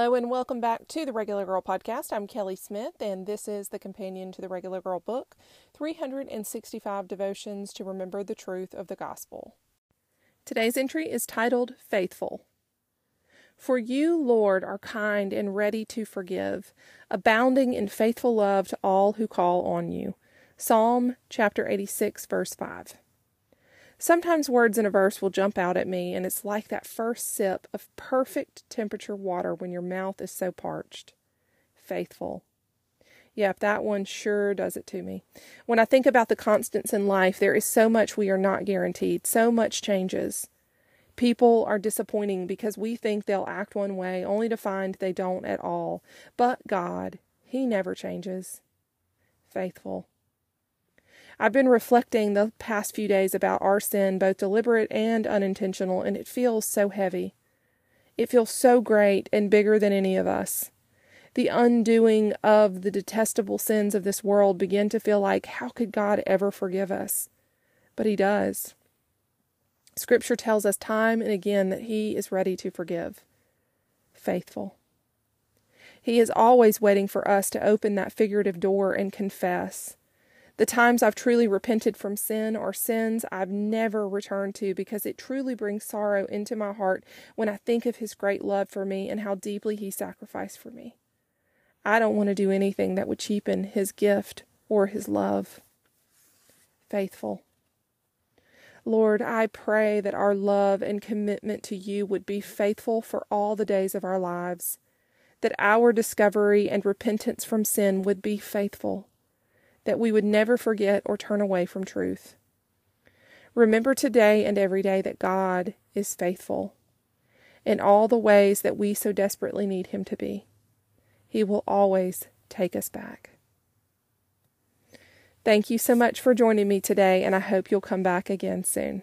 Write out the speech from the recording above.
Hello and welcome back to the Regular Girl Podcast. I'm Kelly Smith, and this is the companion to the Regular Girl book 365 Devotions to Remember the Truth of the Gospel. Today's entry is titled Faithful. For you, Lord, are kind and ready to forgive, abounding in faithful love to all who call on you. Psalm chapter 86, verse 5. Sometimes words in a verse will jump out at me, and it's like that first sip of perfect temperature water when your mouth is so parched. Faithful. Yep, that one sure does it to me. When I think about the constants in life, there is so much we are not guaranteed, so much changes. People are disappointing because we think they'll act one way only to find they don't at all. But God, He never changes. Faithful. I've been reflecting the past few days about our sin, both deliberate and unintentional, and it feels so heavy. It feels so great and bigger than any of us. The undoing of the detestable sins of this world begin to feel like, how could God ever forgive us? But He does. Scripture tells us time and again that He is ready to forgive. Faithful. He is always waiting for us to open that figurative door and confess. The times I've truly repented from sin or sins I've never returned to because it truly brings sorrow into my heart when I think of His great love for me and how deeply He sacrificed for me. I don't want to do anything that would cheapen His gift or His love. Faithful. Lord, I pray that our love and commitment to you would be faithful for all the days of our lives, that our discovery and repentance from sin would be faithful that we would never forget or turn away from truth. Remember today and every day that God is faithful in all the ways that we so desperately need Him to be. He will always take us back. Thank you so much for joining me today, and I hope you'll come back again soon.